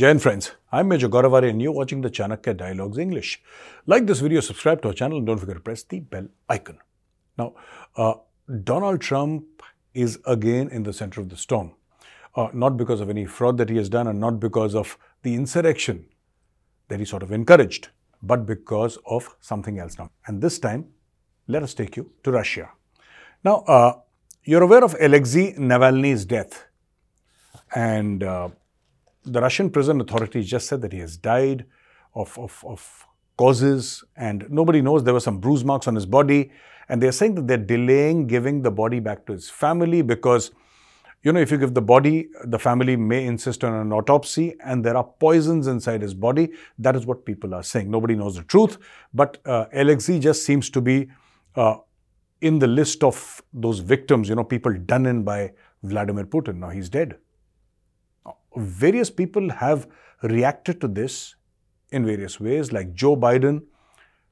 Jai Hind friends, I'm Major Gaurav Arya and you're watching the Chanakya Dialogues English. Like this video, subscribe to our channel and don't forget to press the bell icon. Now, uh, Donald Trump is again in the center of the storm. Uh, not because of any fraud that he has done and not because of the insurrection that he sort of encouraged, but because of something else now. And this time, let us take you to Russia. Now, uh, you're aware of Alexei Navalny's death. And uh, the Russian prison authorities just said that he has died of, of, of causes and nobody knows. There were some bruise marks on his body. And they're saying that they're delaying giving the body back to his family because, you know, if you give the body, the family may insist on an autopsy and there are poisons inside his body. That is what people are saying. Nobody knows the truth. But uh, Alexei just seems to be uh, in the list of those victims, you know, people done in by Vladimir Putin. Now he's dead various people have reacted to this in various ways, like Joe Biden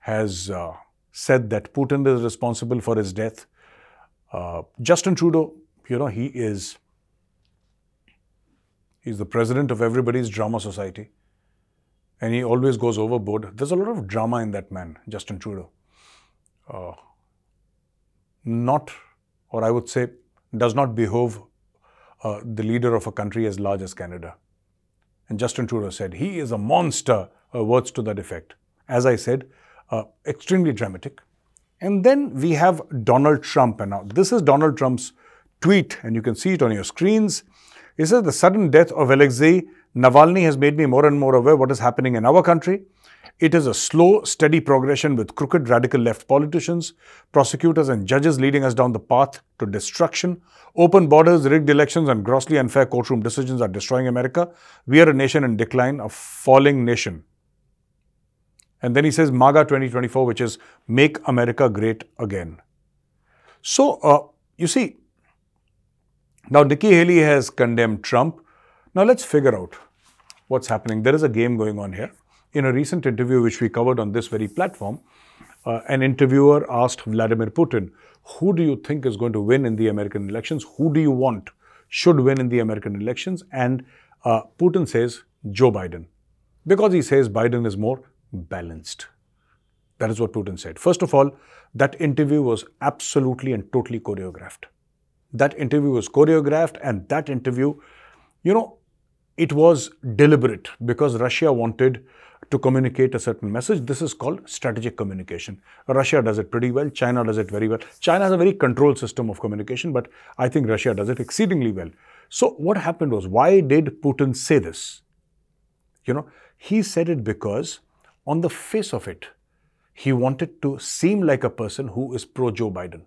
has uh, said that Putin is responsible for his death. Uh, Justin Trudeau, you know, he is he's the president of everybody's drama society, and he always goes overboard. There's a lot of drama in that man, Justin Trudeau. Uh, not, or I would say, does not behove uh, the leader of a country as large as Canada. And Justin Trudeau said, he is a monster, uh, words to that effect. As I said, uh, extremely dramatic. And then we have Donald Trump. And now this is Donald Trump's tweet, and you can see it on your screens. He says, The sudden death of Alexei Navalny has made me more and more aware what is happening in our country. It is a slow, steady progression with crooked radical left politicians, prosecutors, and judges leading us down the path to destruction. Open borders, rigged elections, and grossly unfair courtroom decisions are destroying America. We are a nation in decline, a falling nation. And then he says MAGA 2024, which is Make America Great Again. So, uh, you see, now Nikki Haley has condemned Trump. Now let's figure out what's happening. There is a game going on here. In a recent interview, which we covered on this very platform, uh, an interviewer asked Vladimir Putin, Who do you think is going to win in the American elections? Who do you want should win in the American elections? And uh, Putin says Joe Biden, because he says Biden is more balanced. That is what Putin said. First of all, that interview was absolutely and totally choreographed. That interview was choreographed, and that interview, you know, it was deliberate because Russia wanted to communicate a certain message. This is called strategic communication. Russia does it pretty well. China does it very well. China has a very controlled system of communication, but I think Russia does it exceedingly well. So, what happened was, why did Putin say this? You know, he said it because, on the face of it, he wanted to seem like a person who is pro Joe Biden.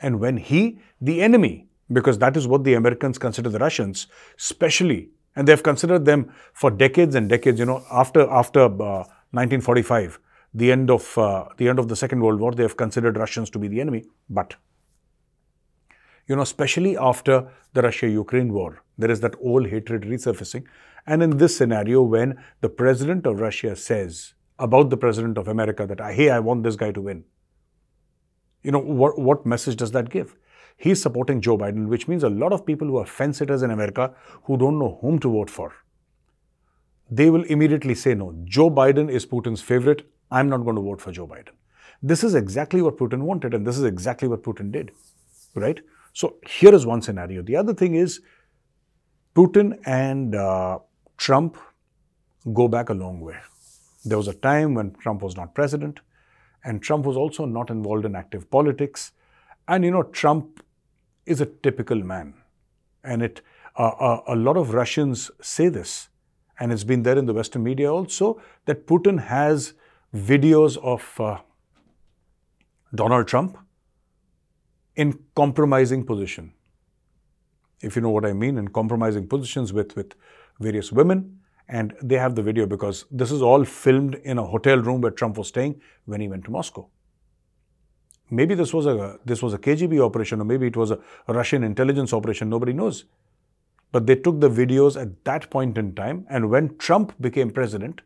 And when he, the enemy, because that is what the Americans consider the Russians, especially and they've considered them for decades and decades. You know, after after uh, 1945, the end of uh, the end of the Second World War, they have considered Russians to be the enemy. But you know, especially after the Russia-Ukraine war, there is that old hatred resurfacing. And in this scenario, when the president of Russia says about the president of America that, hey, I want this guy to win, you know, what, what message does that give? He's supporting Joe Biden, which means a lot of people who are fence sitters in America who don't know whom to vote for, they will immediately say no. Joe Biden is Putin's favorite. I'm not going to vote for Joe Biden. This is exactly what Putin wanted, and this is exactly what Putin did, right? So here is one scenario. The other thing is Putin and uh, Trump go back a long way. There was a time when Trump was not president, and Trump was also not involved in active politics. And you know, Trump is a typical man. And it, uh, uh, a lot of Russians say this, and it's been there in the Western media also, that Putin has videos of uh, Donald Trump in compromising position. If you know what I mean, in compromising positions with, with various women. And they have the video because this is all filmed in a hotel room where Trump was staying when he went to Moscow. Maybe this was a this was a KGB operation, or maybe it was a Russian intelligence operation. Nobody knows. But they took the videos at that point in time, and when Trump became president,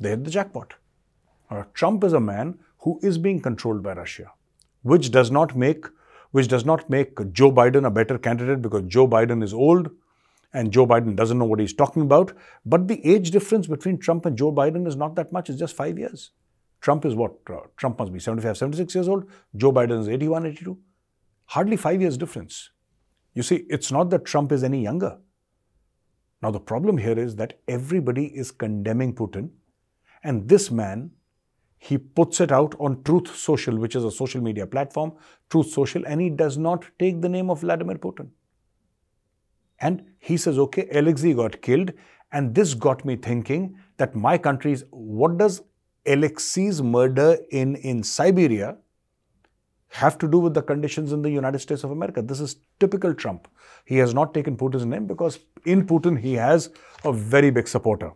they hit the jackpot. Uh, Trump is a man who is being controlled by Russia, which does not make which does not make Joe Biden a better candidate because Joe Biden is old, and Joe Biden doesn't know what he's talking about. But the age difference between Trump and Joe Biden is not that much, it's just five years. Trump is what? Uh, Trump must be 75, 76 years old. Joe Biden is 81, 82. Hardly five years difference. You see, it's not that Trump is any younger. Now, the problem here is that everybody is condemning Putin, and this man, he puts it out on Truth Social, which is a social media platform, Truth Social, and he does not take the name of Vladimir Putin. And he says, okay, Alexei got killed. And this got me thinking that my country's, what does Alexei's murder in, in Siberia have to do with the conditions in the United States of America? This is typical Trump. He has not taken Putin's name because in Putin he has a very big supporter.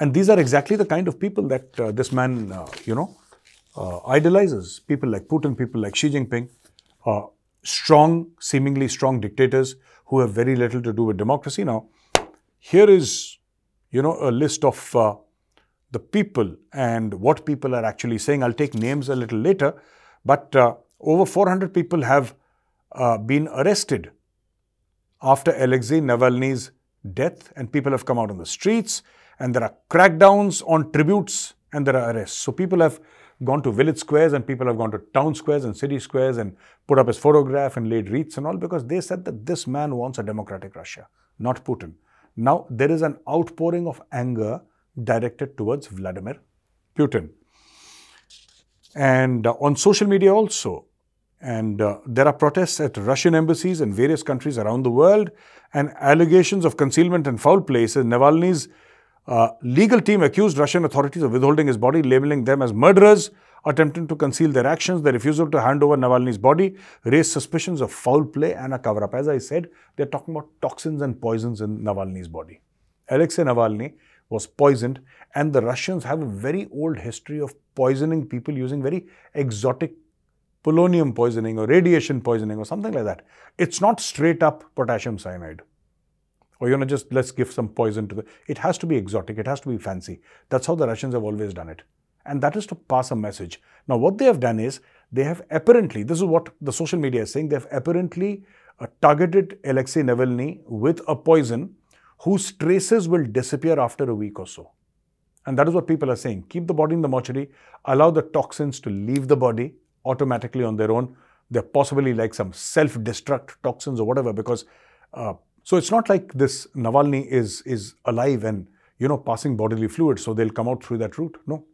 And these are exactly the kind of people that uh, this man, uh, you know, uh, idolizes. People like Putin, people like Xi Jinping. Uh, strong, seemingly strong dictators who have very little to do with democracy. Now, here is, you know, a list of uh, the people and what people are actually saying. I'll take names a little later, but uh, over 400 people have uh, been arrested after Alexei Navalny's death, and people have come out on the streets, and there are crackdowns on tributes, and there are arrests. So people have gone to village squares and people have gone to town squares and city squares and put up his photograph and laid wreaths and all because they said that this man wants a democratic Russia, not Putin. Now, there is an outpouring of anger directed towards Vladimir Putin. And uh, on social media also, and uh, there are protests at Russian embassies in various countries around the world, and allegations of concealment and foul play. Says Navalny's uh, legal team accused Russian authorities of withholding his body, labeling them as murderers, attempting to conceal their actions. The refusal to hand over Navalny's body raised suspicions of foul play and a cover up. As I said, they're talking about toxins and poisons in Navalny's body. Alexei Navalny was poisoned, and the Russians have a very old history of poisoning people using very exotic polonium poisoning or radiation poisoning or something like that. It's not straight up potassium cyanide. Or you know just let's give some poison to the it has to be exotic it has to be fancy. That's how the russians have always done it. And that is to pass a message. Now what they have done is they have apparently this is what the social media is saying they have apparently uh, targeted alexei navalny with a poison whose traces will disappear after a week or so and that is what people are saying keep the body in the mortuary allow the toxins to leave the body automatically on their own they're possibly like some self-destruct toxins or whatever because uh, so it's not like this Navalny is, is alive and, you know, passing bodily fluids, so they'll come out through that route. No.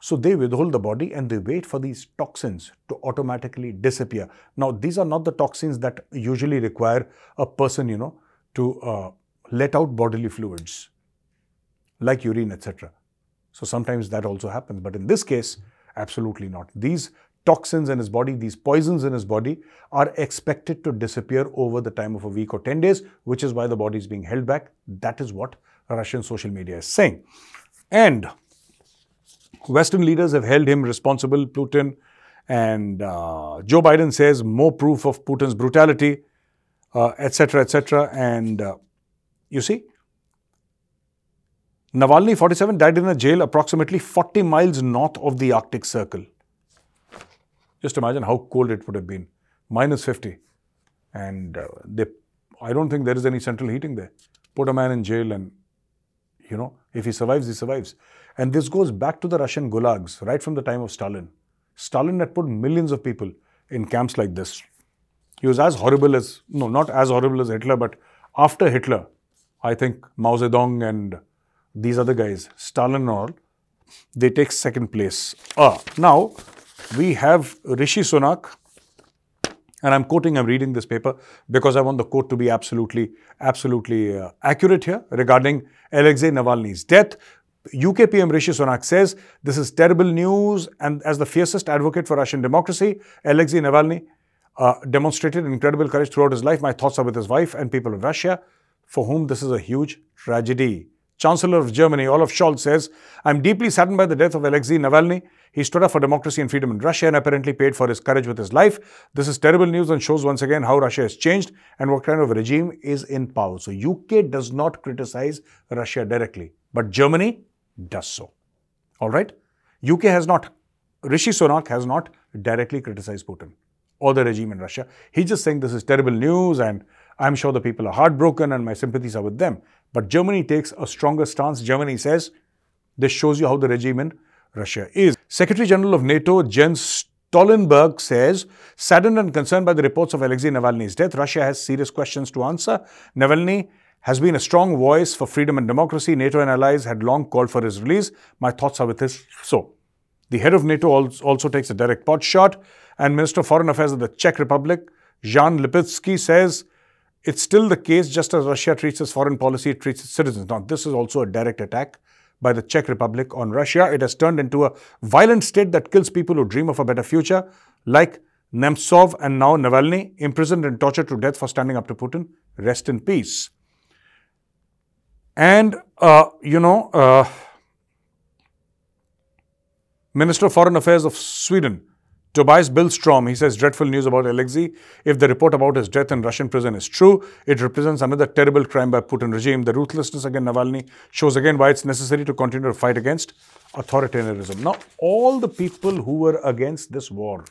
So they withhold the body and they wait for these toxins to automatically disappear. Now, these are not the toxins that usually require a person, you know, to uh, let out bodily fluids like urine, etc. So sometimes that also happens. But in this case, absolutely not. These toxins in his body, these poisons in his body, are expected to disappear over the time of a week or 10 days, which is why the body is being held back. That is what Russian social media is saying. And Western leaders have held him responsible, Putin. And uh, Joe Biden says more proof of Putin's brutality, etc., uh, etc. Et and uh, you see, Navalny, 47, died in a jail approximately 40 miles north of the Arctic Circle. Just imagine how cold it would have been. Minus 50. And uh, they, I don't think there is any central heating there. Put a man in jail and, you know, if he survives, he survives. And this goes back to the Russian gulags, right from the time of Stalin. Stalin had put millions of people in camps like this. He was as horrible as, no, not as horrible as Hitler, but after Hitler, I think Mao Zedong and these other guys, Stalin and all, they take second place. Ah, now, we have Rishi Sunak, and I'm quoting, I'm reading this paper because I want the quote to be absolutely, absolutely uh, accurate here regarding Alexei Navalny's death. UK PM Rishi Sunak says this is terrible news, and as the fiercest advocate for Russian democracy, Alexei Navalny uh, demonstrated incredible courage throughout his life. My thoughts are with his wife and people of Russia, for whom this is a huge tragedy. Chancellor of Germany, Olaf Scholz, says, I'm deeply saddened by the death of Alexei Navalny. He stood up for democracy and freedom in Russia and apparently paid for his courage with his life. This is terrible news and shows once again how Russia has changed and what kind of regime is in power. So, UK does not criticize Russia directly, but Germany does so. All right? UK has not, Rishi Sunak has not directly criticized Putin or the regime in Russia. He's just saying this is terrible news and I'm sure the people are heartbroken and my sympathies are with them. But Germany takes a stronger stance. Germany says this shows you how the regime in Russia is. Secretary General of NATO Jens Stoltenberg says, saddened and concerned by the reports of Alexei Navalny's death, Russia has serious questions to answer. Navalny has been a strong voice for freedom and democracy. NATO and allies had long called for his release. My thoughts are with this. So, the head of NATO also takes a direct pot shot, and Minister of Foreign Affairs of the Czech Republic, Jan Lipavsky, says it's still the case just as Russia treats its foreign policy, it treats its citizens. Now, this is also a direct attack by the Czech Republic on Russia. It has turned into a violent state that kills people who dream of a better future, like Nemtsov and now Navalny, imprisoned and tortured to death for standing up to Putin. Rest in peace. And, uh, you know, uh, Minister of Foreign Affairs of Sweden, Tobias Billström, he says dreadful news about Alexei. If the report about his death in Russian prison is true, it represents another terrible crime by Putin regime. The ruthlessness against Navalny shows again why it's necessary to continue to fight against authoritarianism. Now, all the people who were against this war,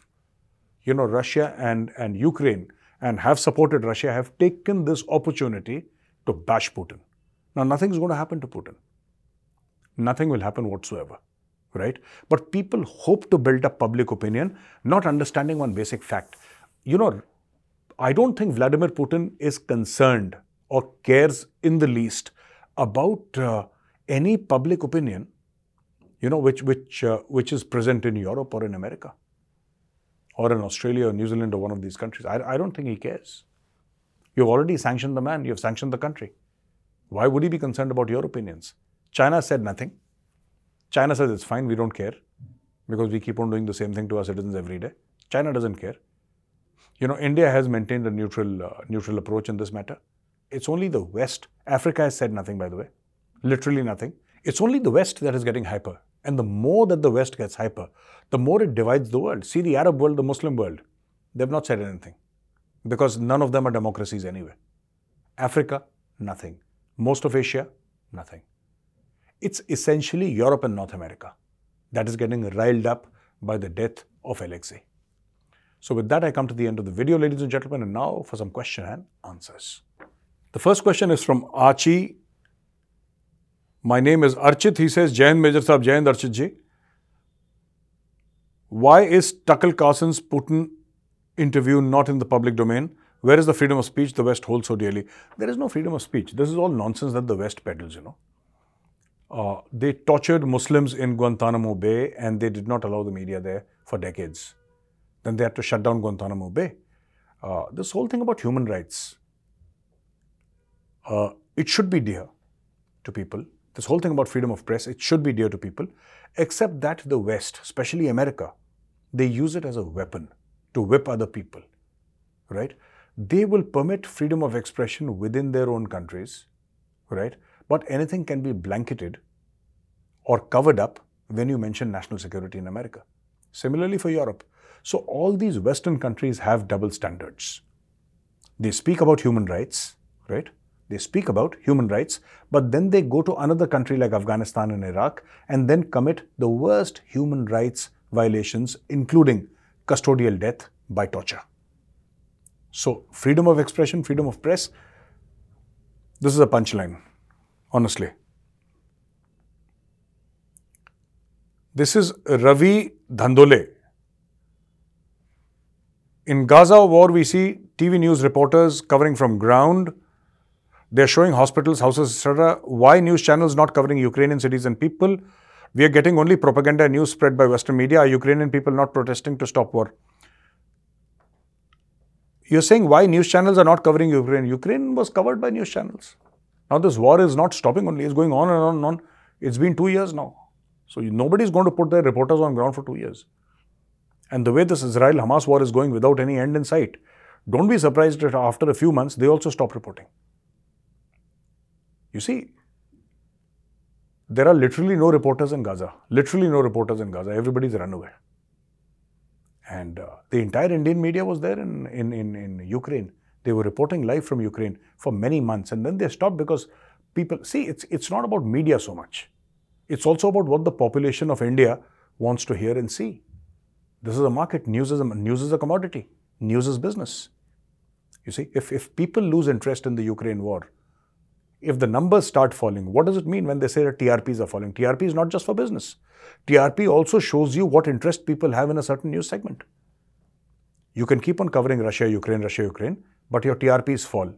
you know, Russia and, and Ukraine, and have supported Russia, have taken this opportunity to bash Putin. Now, nothing's going to happen to Putin. Nothing will happen whatsoever right? But people hope to build up public opinion, not understanding one basic fact. You know, I don't think Vladimir Putin is concerned or cares in the least about uh, any public opinion, you know, which which uh, which is present in Europe or in America, or in Australia or New Zealand or one of these countries. I, I don't think he cares. You've already sanctioned the man. You've sanctioned the country. Why would he be concerned about your opinions? China said nothing. China says it's fine, we don't care because we keep on doing the same thing to our citizens every day. China doesn't care. You know, India has maintained a neutral, uh, neutral approach in this matter. It's only the West. Africa has said nothing, by the way. Literally nothing. It's only the West that is getting hyper. And the more that the West gets hyper, the more it divides the world. See the Arab world, the Muslim world. They've not said anything because none of them are democracies anyway. Africa, nothing. Most of Asia, nothing. It's essentially Europe and North America that is getting riled up by the death of Alexei. So with that, I come to the end of the video, ladies and gentlemen, and now for some question and answers. The first question is from Archie. My name is Archit. He says, Jain Major Sahab, Jain Archit ji. Why is Tucker Carlson's Putin interview not in the public domain? Where is the freedom of speech the West holds so dearly? There is no freedom of speech. This is all nonsense that the West peddles, you know. Uh, they tortured Muslims in Guantanamo Bay and they did not allow the media there for decades. Then they had to shut down Guantanamo Bay. Uh, this whole thing about human rights, uh, it should be dear to people. This whole thing about freedom of press, it should be dear to people, except that the West, especially America, they use it as a weapon to whip other people, right? They will permit freedom of expression within their own countries, right? But anything can be blanketed or covered up when you mention national security in America. Similarly for Europe. So all these Western countries have double standards. They speak about human rights, right? They speak about human rights, but then they go to another country like Afghanistan and Iraq and then commit the worst human rights violations, including custodial death by torture. So, freedom of expression, freedom of press, this is a punchline honestly. This is Ravi Dhandole. In Gaza war, we see TV news reporters covering from ground. They're showing hospitals, houses, etc. Why news channels not covering Ukrainian cities and people? We are getting only propaganda and news spread by Western media. Are Ukrainian people not protesting to stop war? You're saying why news channels are not covering Ukraine? Ukraine was covered by news channels. Now, this war is not stopping only, it's going on and on and on. It's been two years now. So, nobody is going to put their reporters on ground for two years. And the way this Israel Hamas war is going without any end in sight, don't be surprised that after a few months they also stop reporting. You see, there are literally no reporters in Gaza. Literally no reporters in Gaza. Everybody's run away. And uh, the entire Indian media was there in, in, in, in Ukraine. They were reporting live from Ukraine for many months and then they stopped because people see it's it's not about media so much. It's also about what the population of India wants to hear and see. This is a market. News is a, news is a commodity. News is business. You see, if, if people lose interest in the Ukraine war, if the numbers start falling, what does it mean when they say that TRPs are falling? TRP is not just for business. TRP also shows you what interest people have in a certain news segment. You can keep on covering Russia, Ukraine, Russia, Ukraine, but your TRPs fall.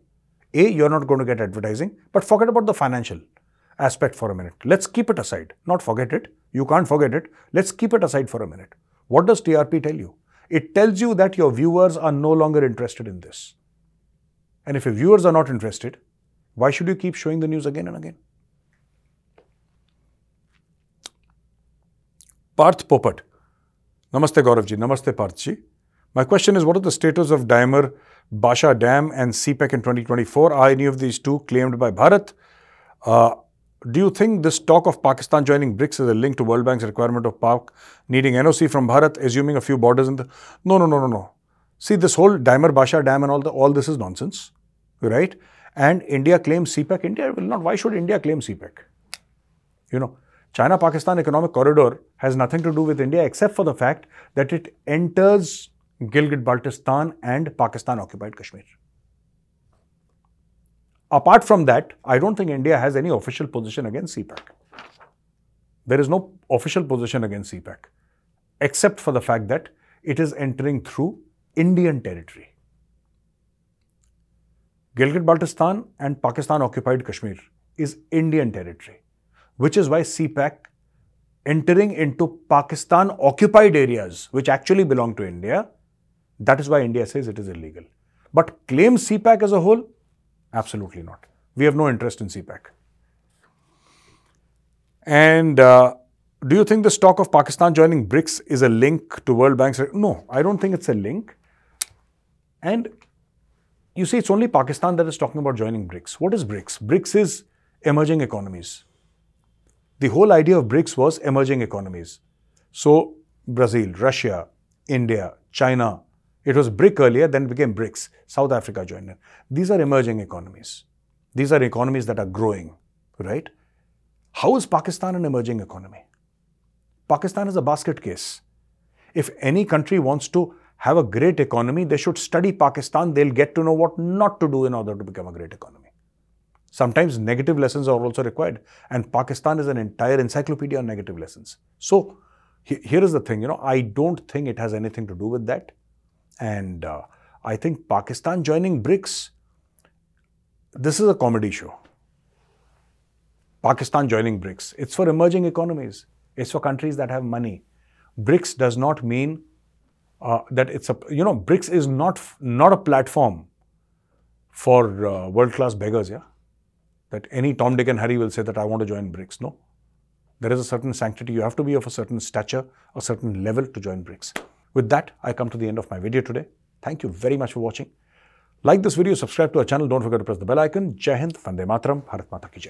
A, you're not going to get advertising, but forget about the financial aspect for a minute. Let's keep it aside. Not forget it. You can't forget it. Let's keep it aside for a minute. What does TRP tell you? It tells you that your viewers are no longer interested in this. And if your viewers are not interested, why should you keep showing the news again and again? Parth Popat. Namaste Gauravji. Namaste Parthji. My question is what is the status of Diamer Basha Dam and CPEC in 2024? Are any of these two claimed by Bharat? Uh, do you think this talk of Pakistan joining BRICS is a link to World Bank's requirement of Pak needing NOC from Bharat, assuming a few borders in the... No, no, no, no, no. See, this whole Diamer Basha Dam and all, the, all this is nonsense, right? And India claims CPEC. India will not. Why should India claim CPEC? You know, China-Pakistan Economic Corridor has nothing to do with India except for the fact that it enters Gilgit-Baltistan and Pakistan-occupied Kashmir. Apart from that, I don't think India has any official position against CPEC. There is no official position against CPEC, except for the fact that it is entering through Indian territory. Gilgit-Baltistan and Pakistan-occupied Kashmir is Indian territory, which is why CPEC entering into Pakistan-occupied areas, which actually belong to India, that is why India says it is illegal. But claim CPEC as a whole, Absolutely not. We have no interest in CPEC. And uh, do you think the stock of Pakistan joining BRICS is a link to World Bank's? No, I don't think it's a link. And you see, it's only Pakistan that is talking about joining BRICS. What is BRICS? BRICS is emerging economies. The whole idea of BRICS was emerging economies. So, Brazil, Russia, India, China, it was BRIC earlier, then became BRICS. South Africa joined in. These are emerging economies. These are economies that are growing, right? How is Pakistan an emerging economy? Pakistan is a basket case. If any country wants to have a great economy, they should study Pakistan. They'll get to know what not to do in order to become a great economy. Sometimes negative lessons are also required, and Pakistan is an entire encyclopedia on negative lessons. So, here is the thing you know, I don't think it has anything to do with that. And uh, I think Pakistan joining BRICS, this is a comedy show. Pakistan joining BRICS. It's for emerging economies. It's for countries that have money. BRICS does not mean uh, that it's a, you know, BRICS is not, not a platform for uh, world-class beggars, yeah? That any Tom, Dick and Harry will say that I want to join BRICS. No. There is a certain sanctity. You have to be of a certain stature, a certain level to join BRICS. With that, I come to the end of my video today. Thank you very much for watching. Like this video, subscribe to our channel. Don't forget to press the bell icon. Jai Hind, Vande Mataram, Bharat Mata Ki Jai.